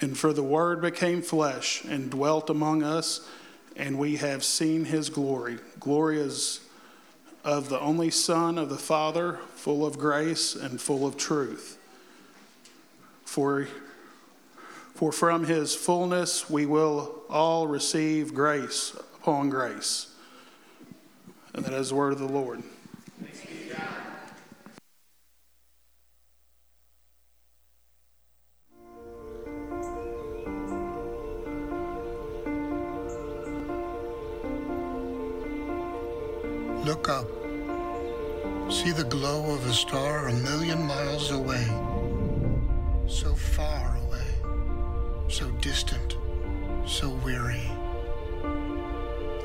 And for the Word became flesh and dwelt among us, and we have seen his glory. Glory is of the only Son of the Father, full of grace and full of truth. For, for from his fullness we will all receive grace upon grace. And that is the word of the Lord. Glow of a star a million miles away. So far away. So distant. So weary.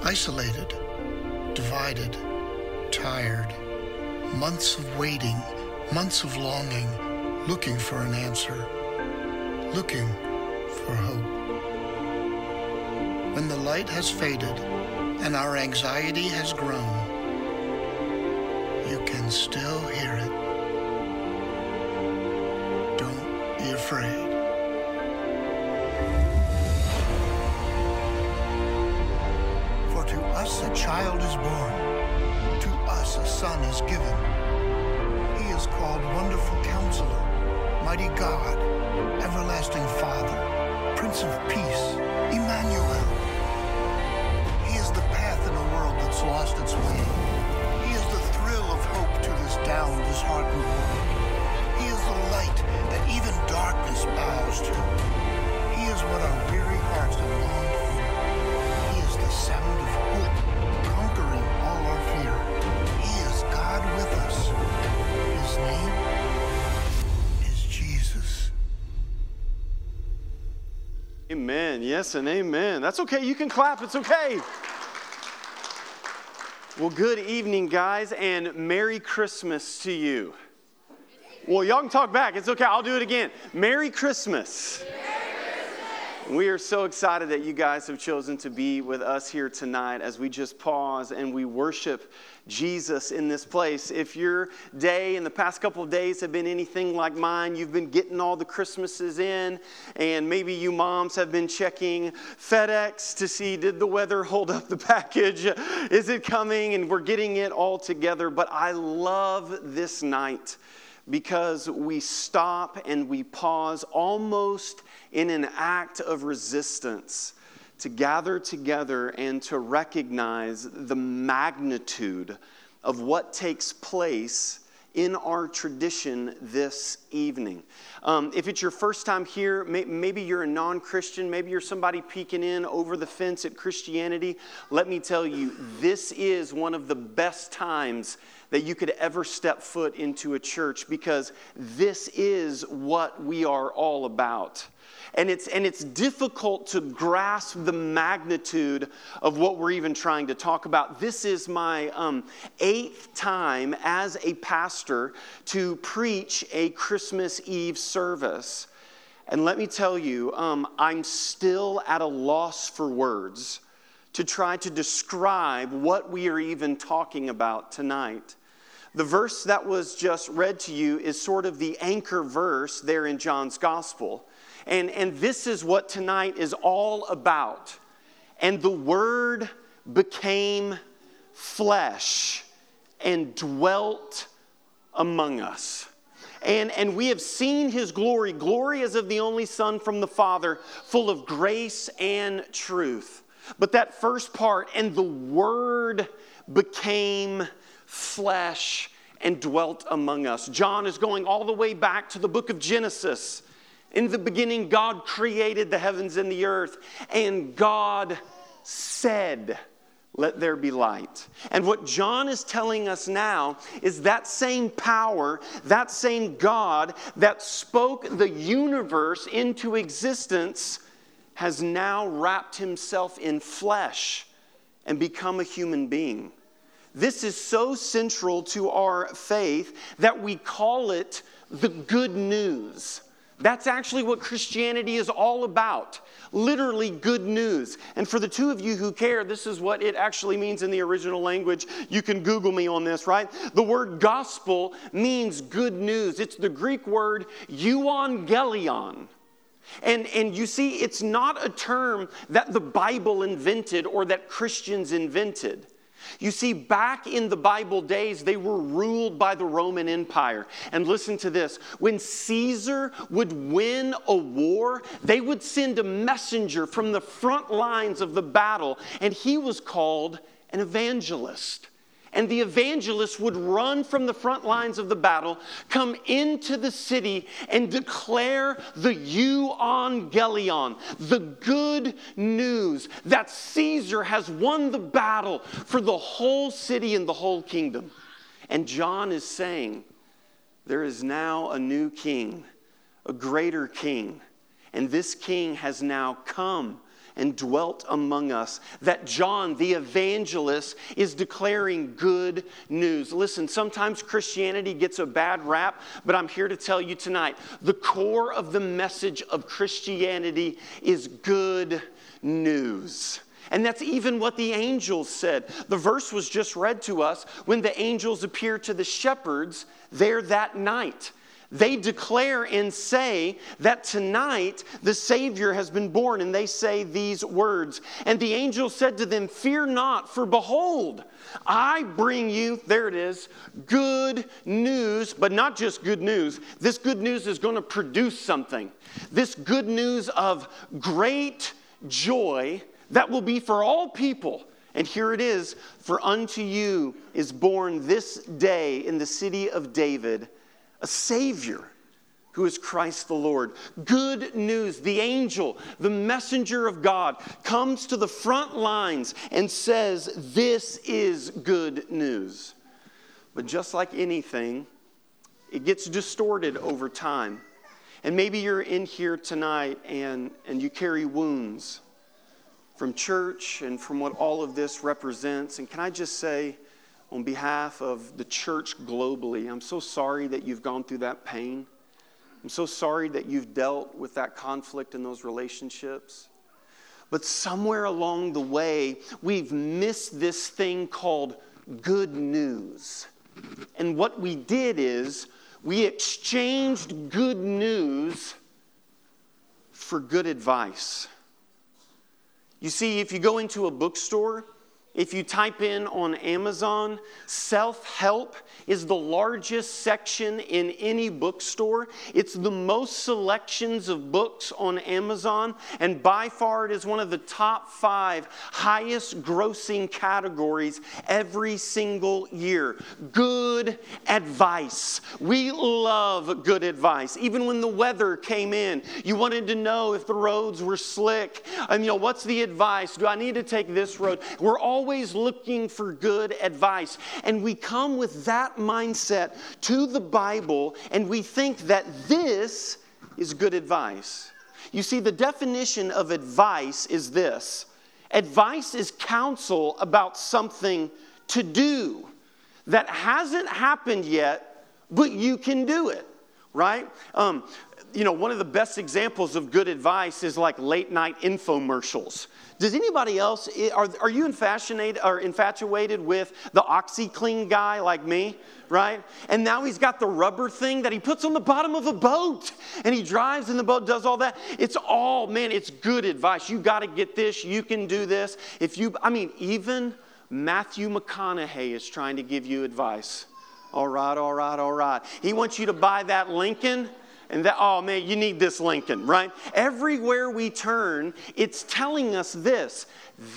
Isolated. Divided. Tired. Months of waiting. Months of longing. Looking for an answer. Looking for hope. When the light has faded and our anxiety has grown, you can still hear it. Don't be afraid. For to us a child is born, to us a son is given. He is called Wonderful Counselor, Mighty God, Everlasting Father, Prince of Peace, And amen. That's okay. You can clap. It's okay. Well, good evening, guys, and Merry Christmas to you. Well, y'all can talk back. It's okay. I'll do it again. Merry Christmas. We are so excited that you guys have chosen to be with us here tonight as we just pause and we worship Jesus in this place. If your day in the past couple of days have been anything like mine, you've been getting all the Christmases in, and maybe you moms have been checking FedEx to see did the weather hold up the package? Is it coming? And we're getting it all together. But I love this night because we stop and we pause almost in an act of resistance to gather together and to recognize the magnitude of what takes place in our tradition this evening. Um, if it's your first time here, may, maybe you're a non Christian, maybe you're somebody peeking in over the fence at Christianity, let me tell you, this is one of the best times that you could ever step foot into a church because this is what we are all about. And it's, and it's difficult to grasp the magnitude of what we're even trying to talk about. This is my um, eighth time as a pastor to preach a Christmas Eve service. And let me tell you, um, I'm still at a loss for words to try to describe what we are even talking about tonight. The verse that was just read to you is sort of the anchor verse there in John's gospel. And, and this is what tonight is all about. And the Word became flesh and dwelt among us. And, and we have seen his glory. Glory as of the only Son from the Father, full of grace and truth. But that first part, and the Word became flesh and dwelt among us. John is going all the way back to the book of Genesis. In the beginning, God created the heavens and the earth, and God said, Let there be light. And what John is telling us now is that same power, that same God that spoke the universe into existence has now wrapped himself in flesh and become a human being. This is so central to our faith that we call it the good news. That's actually what Christianity is all about. Literally, good news. And for the two of you who care, this is what it actually means in the original language. You can Google me on this, right? The word gospel means good news. It's the Greek word euangelion. And, and you see, it's not a term that the Bible invented or that Christians invented. You see, back in the Bible days, they were ruled by the Roman Empire. And listen to this when Caesar would win a war, they would send a messenger from the front lines of the battle, and he was called an evangelist and the evangelists would run from the front lines of the battle, come into the city, and declare the euangelion, the good news that Caesar has won the battle for the whole city and the whole kingdom. And John is saying, there is now a new king, a greater king, and this king has now come and dwelt among us. That John, the evangelist, is declaring good news. Listen, sometimes Christianity gets a bad rap, but I'm here to tell you tonight the core of the message of Christianity is good news. And that's even what the angels said. The verse was just read to us when the angels appeared to the shepherds there that night they declare and say that tonight the Savior has been born, and they say these words. And the angel said to them, Fear not, for behold, I bring you, there it is, good news, but not just good news. This good news is going to produce something. This good news of great joy that will be for all people. And here it is For unto you is born this day in the city of David a Savior who is Christ the Lord. Good news. The angel, the messenger of God, comes to the front lines and says, This is good news. But just like anything, it gets distorted over time. And maybe you're in here tonight and, and you carry wounds from church and from what all of this represents. And can I just say, on behalf of the church globally, I'm so sorry that you've gone through that pain. I'm so sorry that you've dealt with that conflict in those relationships. But somewhere along the way, we've missed this thing called good news. And what we did is we exchanged good news for good advice. You see, if you go into a bookstore, if you type in on Amazon, self help is the largest section in any bookstore. It's the most selections of books on Amazon, and by far it is one of the top five highest grossing categories every single year. Good advice. We love good advice. Even when the weather came in, you wanted to know if the roads were slick. And you know, what's the advice? Do I need to take this road? We're all always looking for good advice. And we come with that mindset to the Bible and we think that this is good advice. You see, the definition of advice is this advice is counsel about something to do that hasn't happened yet, but you can do it, right? Um, you know, one of the best examples of good advice is like late night infomercials. Does anybody else, eh, are, are you infatuated, or infatuated with the OxiClean guy like me, right? And now he's got the rubber thing that he puts on the bottom of a boat and he drives in the boat, does all that. It's all, man, it's good advice. You got to get this, you can do this. If you, I mean, even Matthew McConaughey is trying to give you advice. All right, all right, all right. He wants you to buy that Lincoln and that, oh man, you need this Lincoln, right? Everywhere we turn, it's telling us this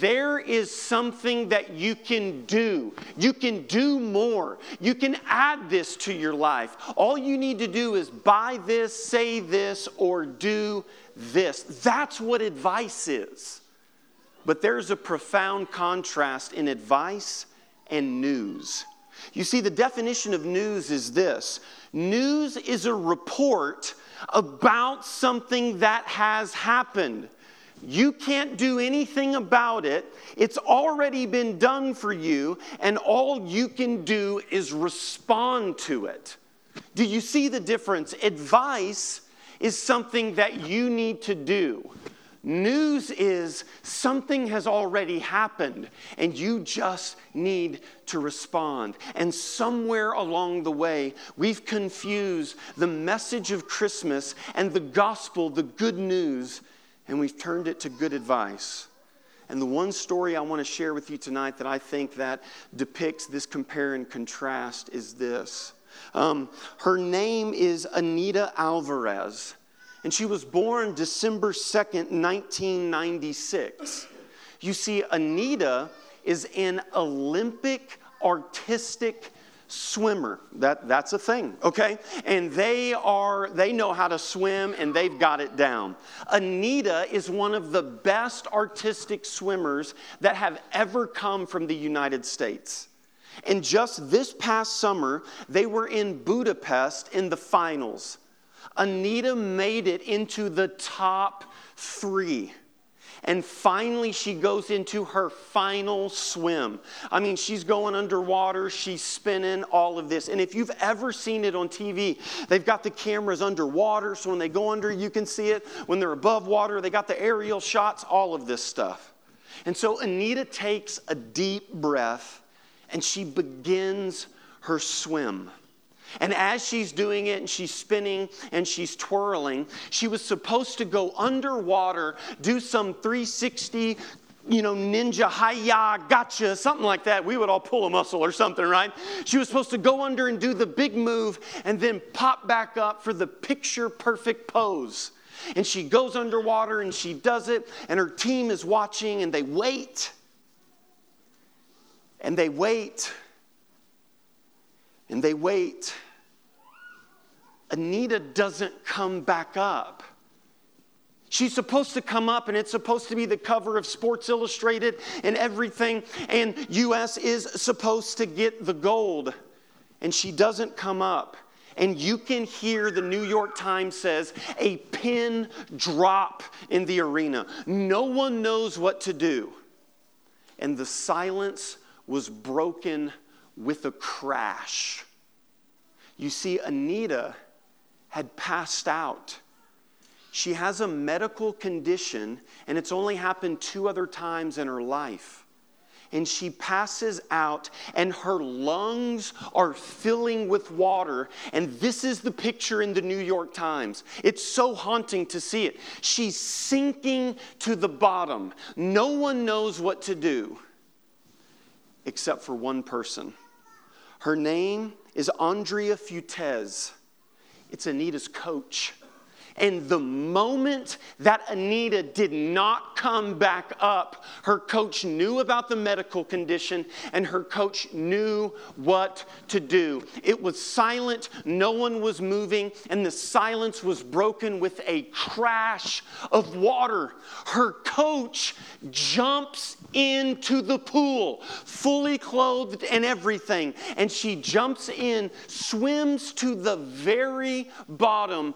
there is something that you can do. You can do more. You can add this to your life. All you need to do is buy this, say this, or do this. That's what advice is. But there's a profound contrast in advice and news. You see, the definition of news is this news is a report about something that has happened. You can't do anything about it. It's already been done for you, and all you can do is respond to it. Do you see the difference? Advice is something that you need to do. News is something has already happened and you just need to respond. And somewhere along the way, we've confused the message of Christmas and the gospel, the good news, and we've turned it to good advice. And the one story I want to share with you tonight that I think that depicts this compare and contrast is this. Um, her name is Anita Alvarez and she was born December 2nd, 1996. You see, Anita is an Olympic artistic swimmer. That, that's a thing, okay? And they are, they know how to swim and they've got it down. Anita is one of the best artistic swimmers that have ever come from the United States. And just this past summer, they were in Budapest in the finals. Anita made it into the top three. And finally, she goes into her final swim. I mean, she's going underwater, she's spinning, all of this. And if you've ever seen it on TV, they've got the cameras underwater, so when they go under, you can see it. When they're above water, they got the aerial shots, all of this stuff. And so Anita takes a deep breath and she begins her swim. And as she's doing it and she's spinning and she's twirling, she was supposed to go underwater, do some 360 you know, ninja, hiya, gotcha, something like that. We would all pull a muscle or something, right? She was supposed to go under and do the big move and then pop back up for the picture perfect pose. And she goes underwater and she does it, and her team is watching and they wait. And they wait. And they wait. Anita doesn't come back up. She's supposed to come up, and it's supposed to be the cover of Sports Illustrated and everything, and US is supposed to get the gold. And she doesn't come up. And you can hear the New York Times says a pin drop in the arena. No one knows what to do. And the silence was broken with a crash. You see, Anita had passed out. She has a medical condition, and it's only happened two other times in her life. And she passes out, and her lungs are filling with water. And this is the picture in the New York Times. It's so haunting to see it. She's sinking to the bottom. No one knows what to do except for one person. Her name is Andrea Fuentes. It's Anita's coach. And the moment that Anita did not come back up, her coach knew about the medical condition and her coach knew what to do. It was silent, no one was moving, and the silence was broken with a crash of water. Her coach jumps into the pool, fully clothed and everything, and she jumps in, swims to the very bottom,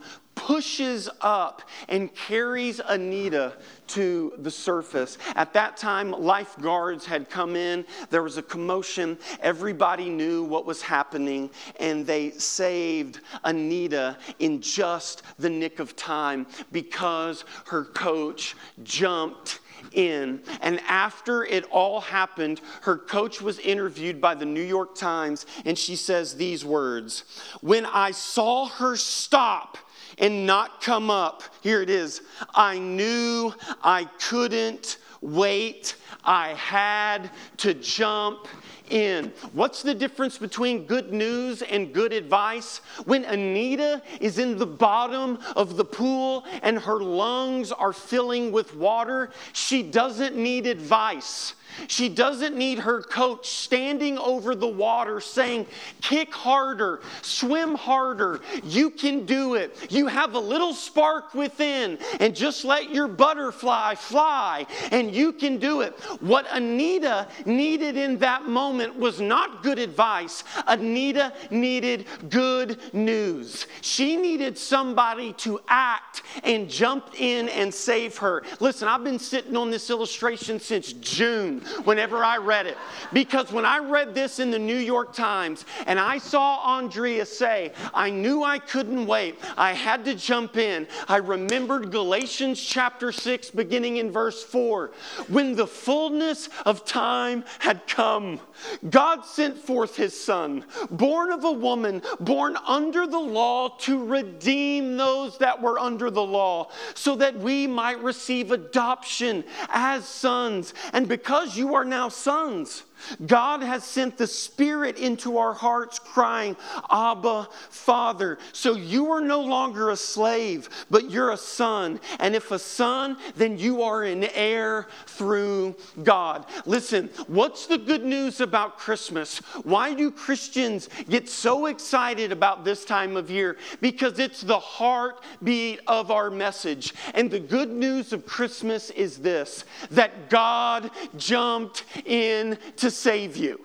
pushes up and carries Anita to the surface. At that time, lifeguards had come in. There was a commotion. Everybody knew what was happening, and they saved Anita in just the nick of time because her coach jumped in. And after it all happened, her coach was interviewed by the New York Times, and she says these words When I saw her stop, and not come up. Here it is. I knew I couldn't wait. I had to jump in. What's the difference between good news and good advice? When Anita is in the bottom of the pool and her lungs are filling with water, she doesn't need advice. She doesn't need her coach standing over the water saying, kick harder, swim harder, you can do it. You have a little spark within, and just let your butterfly fly, and you can do it. What Anita needed in that moment moment was not good advice. Anita needed good news. She needed somebody to act and jump in and save her. Listen, I've been sitting on this illustration since June whenever I read it. Because when I read this in the New York Times and I saw Andrea say, I knew I couldn't wait, I had to jump in, I remembered Galatians chapter 6, beginning in verse 4. When the fullness of time had come, God sent forth his son, born of a woman, born under the law, to redeem those that were under the law, so that we might receive adoption as sons. And because you are now sons, God has sent the Spirit into our hearts, crying, Abba, Father. So you are no longer a slave, but you're a son. And if a son, then you are an heir through God. Listen, what's the good news about Christmas? Why do Christians get so excited about this time of year? Because it's the heartbeat of our message. And the good news of Christmas is this that God jumped in to save you.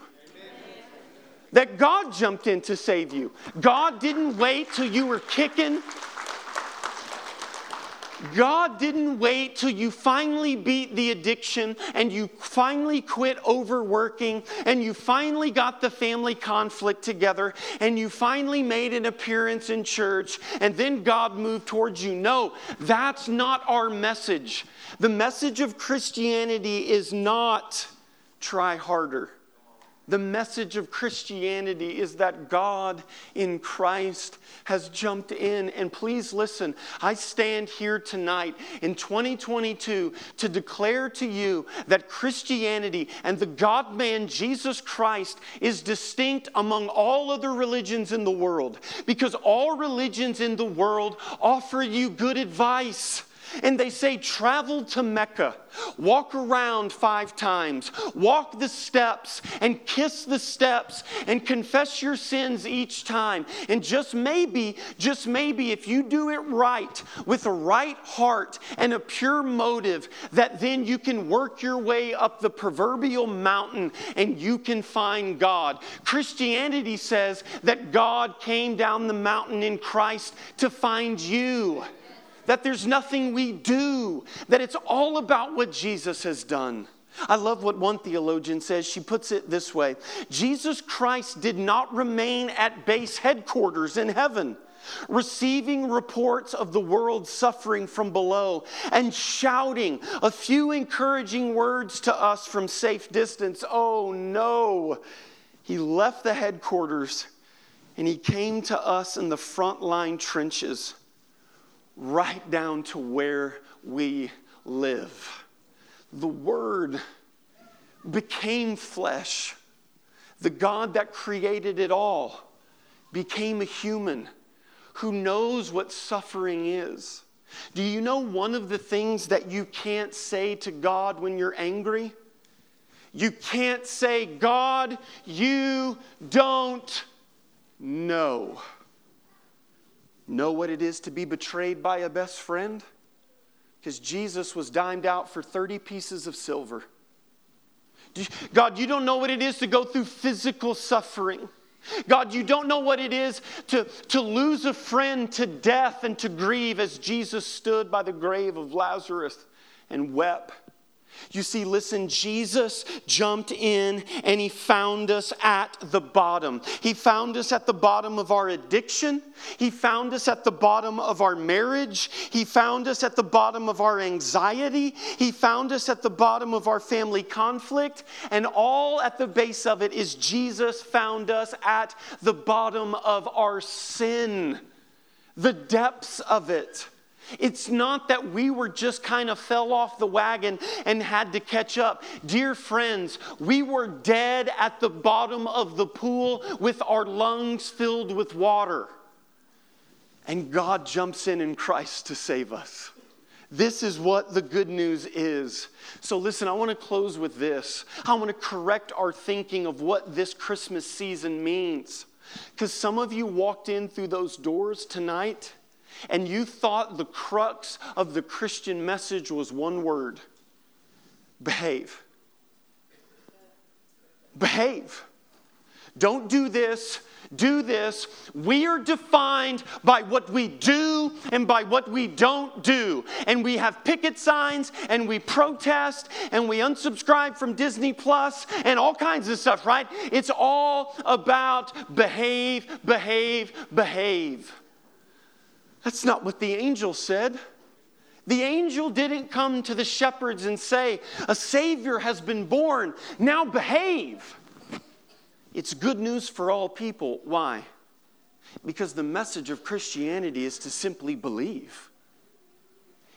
That God jumped in to save you. God didn't wait till you were kicking. God didn't wait till you finally beat the addiction and you finally quit overworking and you finally got the family conflict together and you finally made an appearance in church and then God moved towards you. No, that's not our message. The message of Christianity is not try harder. The message of Christianity is that God in Christ has jumped in. And please listen, I stand here tonight in 2022 to declare to you that Christianity and the God man Jesus Christ is distinct among all other religions in the world because all religions in the world offer you good advice. And they say, travel to Mecca, walk around five times, walk the steps, and kiss the steps, and confess your sins each time. And just maybe, just maybe, if you do it right, with a right heart and a pure motive, that then you can work your way up the proverbial mountain and you can find God. Christianity says that God came down the mountain in Christ to find you that there's nothing we do, that it's all about what Jesus has done. I love what one theologian says. She puts it this way Jesus Christ did not remain at base headquarters in heaven, receiving reports of the world suffering from below and shouting a few encouraging words to us from safe distance. Oh no. He left the headquarters and he came to us in the front line trenches right down to where we live. The Word became flesh. The God that created it all became a human who knows what suffering is. Do you know one of the things that you can't say to God when you're angry? You can't say, God, you don't know. Know what it is to be betrayed by a best friend? Because Jesus was dimed out for 30 pieces of silver. God, you don't know what it is to go through physical suffering. God, you don't know what it is to, to lose a friend to death and to grieve as Jesus stood by the grave of Lazarus and wept. You see, listen, Jesus jumped in and he found us at the bottom. He found us at the bottom of our addiction. He found us at the bottom of our marriage. He found us at the bottom of our anxiety. He found us at the bottom of our family conflict. And all at the base of it is Jesus found us at the bottom of our sin, the depths of it. It's not that we were just kind of fell off the wagon and had to catch up. Dear friends, we were dead at the bottom of the pool with our lungs filled with water. And God jumps in in Christ to save us. This is what the good news is. So, listen, I want to close with this. I want to correct our thinking of what this Christmas season means. Because some of you walked in through those doors tonight and you thought the crux of the Christian message was one word behave. behave. Don't do this, do this. We are defined by what we do and by what we don't do. And we have picket signs and we protest and we unsubscribe from Disney Plus and all kinds of stuff, right? It's all about behave, behave, behave. That's not what the angel said. The angel didn't come to the shepherds and say, A Savior has been born, now behave. It's good news for all people. Why? Because the message of Christianity is to simply believe.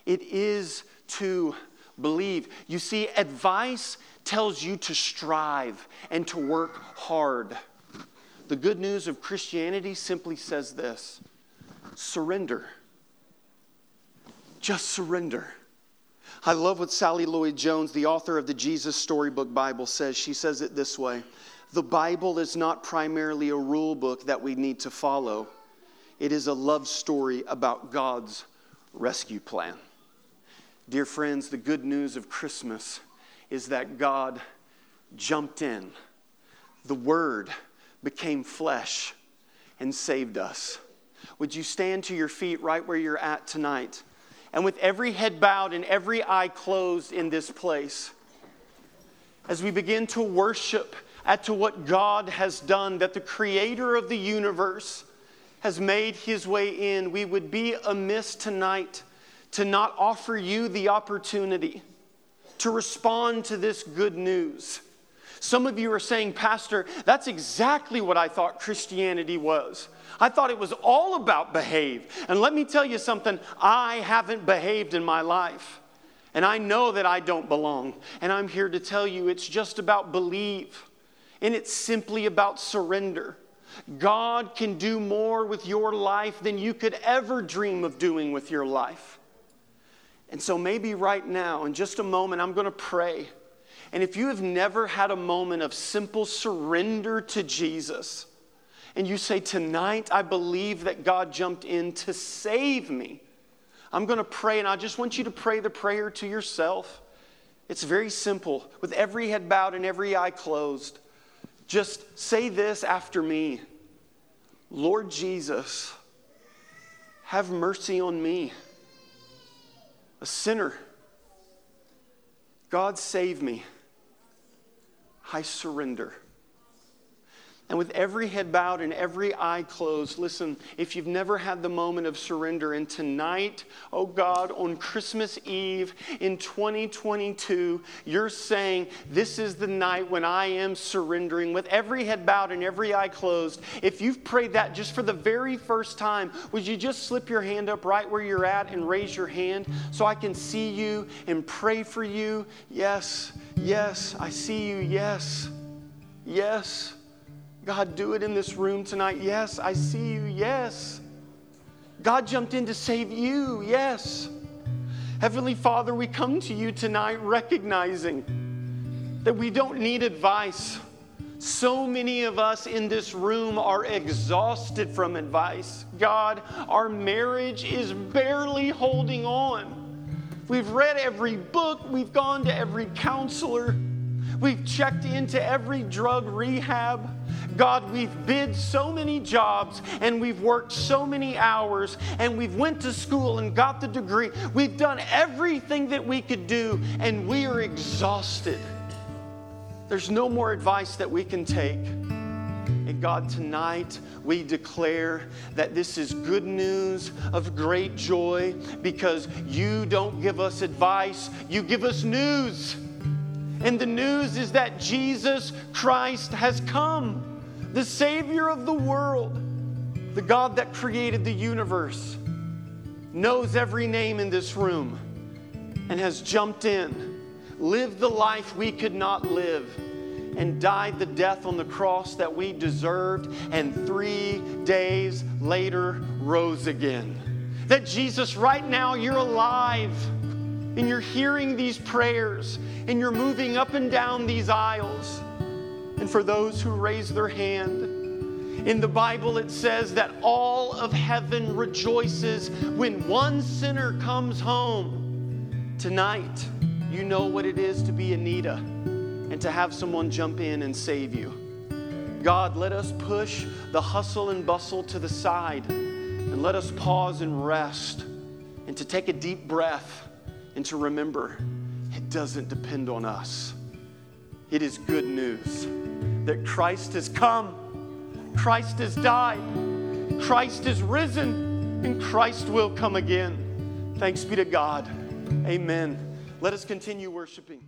It is to believe. You see, advice tells you to strive and to work hard. The good news of Christianity simply says this surrender. Just surrender. I love what Sally Lloyd Jones, the author of the Jesus Storybook Bible, says. She says it this way The Bible is not primarily a rule book that we need to follow, it is a love story about God's rescue plan. Dear friends, the good news of Christmas is that God jumped in. The Word became flesh and saved us. Would you stand to your feet right where you're at tonight? And with every head bowed and every eye closed in this place, as we begin to worship at to what God has done, that the creator of the universe has made his way in, we would be amiss tonight to not offer you the opportunity to respond to this good news. Some of you are saying, Pastor, that's exactly what I thought Christianity was. I thought it was all about behave. And let me tell you something I haven't behaved in my life. And I know that I don't belong. And I'm here to tell you it's just about believe. And it's simply about surrender. God can do more with your life than you could ever dream of doing with your life. And so, maybe right now, in just a moment, I'm going to pray. And if you have never had a moment of simple surrender to Jesus, and you say, Tonight, I believe that God jumped in to save me. I'm going to pray, and I just want you to pray the prayer to yourself. It's very simple, with every head bowed and every eye closed. Just say this after me Lord Jesus, have mercy on me, a sinner. God, save me. I surrender. And with every head bowed and every eye closed, listen, if you've never had the moment of surrender, and tonight, oh God, on Christmas Eve in 2022, you're saying, This is the night when I am surrendering, with every head bowed and every eye closed, if you've prayed that just for the very first time, would you just slip your hand up right where you're at and raise your hand so I can see you and pray for you? Yes, yes, I see you. Yes, yes. God, do it in this room tonight. Yes, I see you. Yes. God jumped in to save you. Yes. Heavenly Father, we come to you tonight recognizing that we don't need advice. So many of us in this room are exhausted from advice. God, our marriage is barely holding on. We've read every book, we've gone to every counselor, we've checked into every drug rehab. God, we've bid so many jobs and we've worked so many hours and we've went to school and got the degree. We've done everything that we could do and we are exhausted. There's no more advice that we can take. And God, tonight we declare that this is good news of great joy because you don't give us advice, you give us news. And the news is that Jesus Christ has come the Savior of the world, the God that created the universe, knows every name in this room and has jumped in, lived the life we could not live, and died the death on the cross that we deserved, and three days later rose again. That Jesus, right now, you're alive and you're hearing these prayers and you're moving up and down these aisles and for those who raise their hand. In the Bible, it says that all of heaven rejoices when one sinner comes home. Tonight, you know what it is to be Anita. And to have someone jump in and save you. God, let us push the hustle and bustle to the side and let us pause and rest and to take a deep breath and to remember it doesn't depend on us. It is good news that Christ has come, Christ has died, Christ is risen, and Christ will come again. Thanks be to God. Amen. Let us continue worshiping.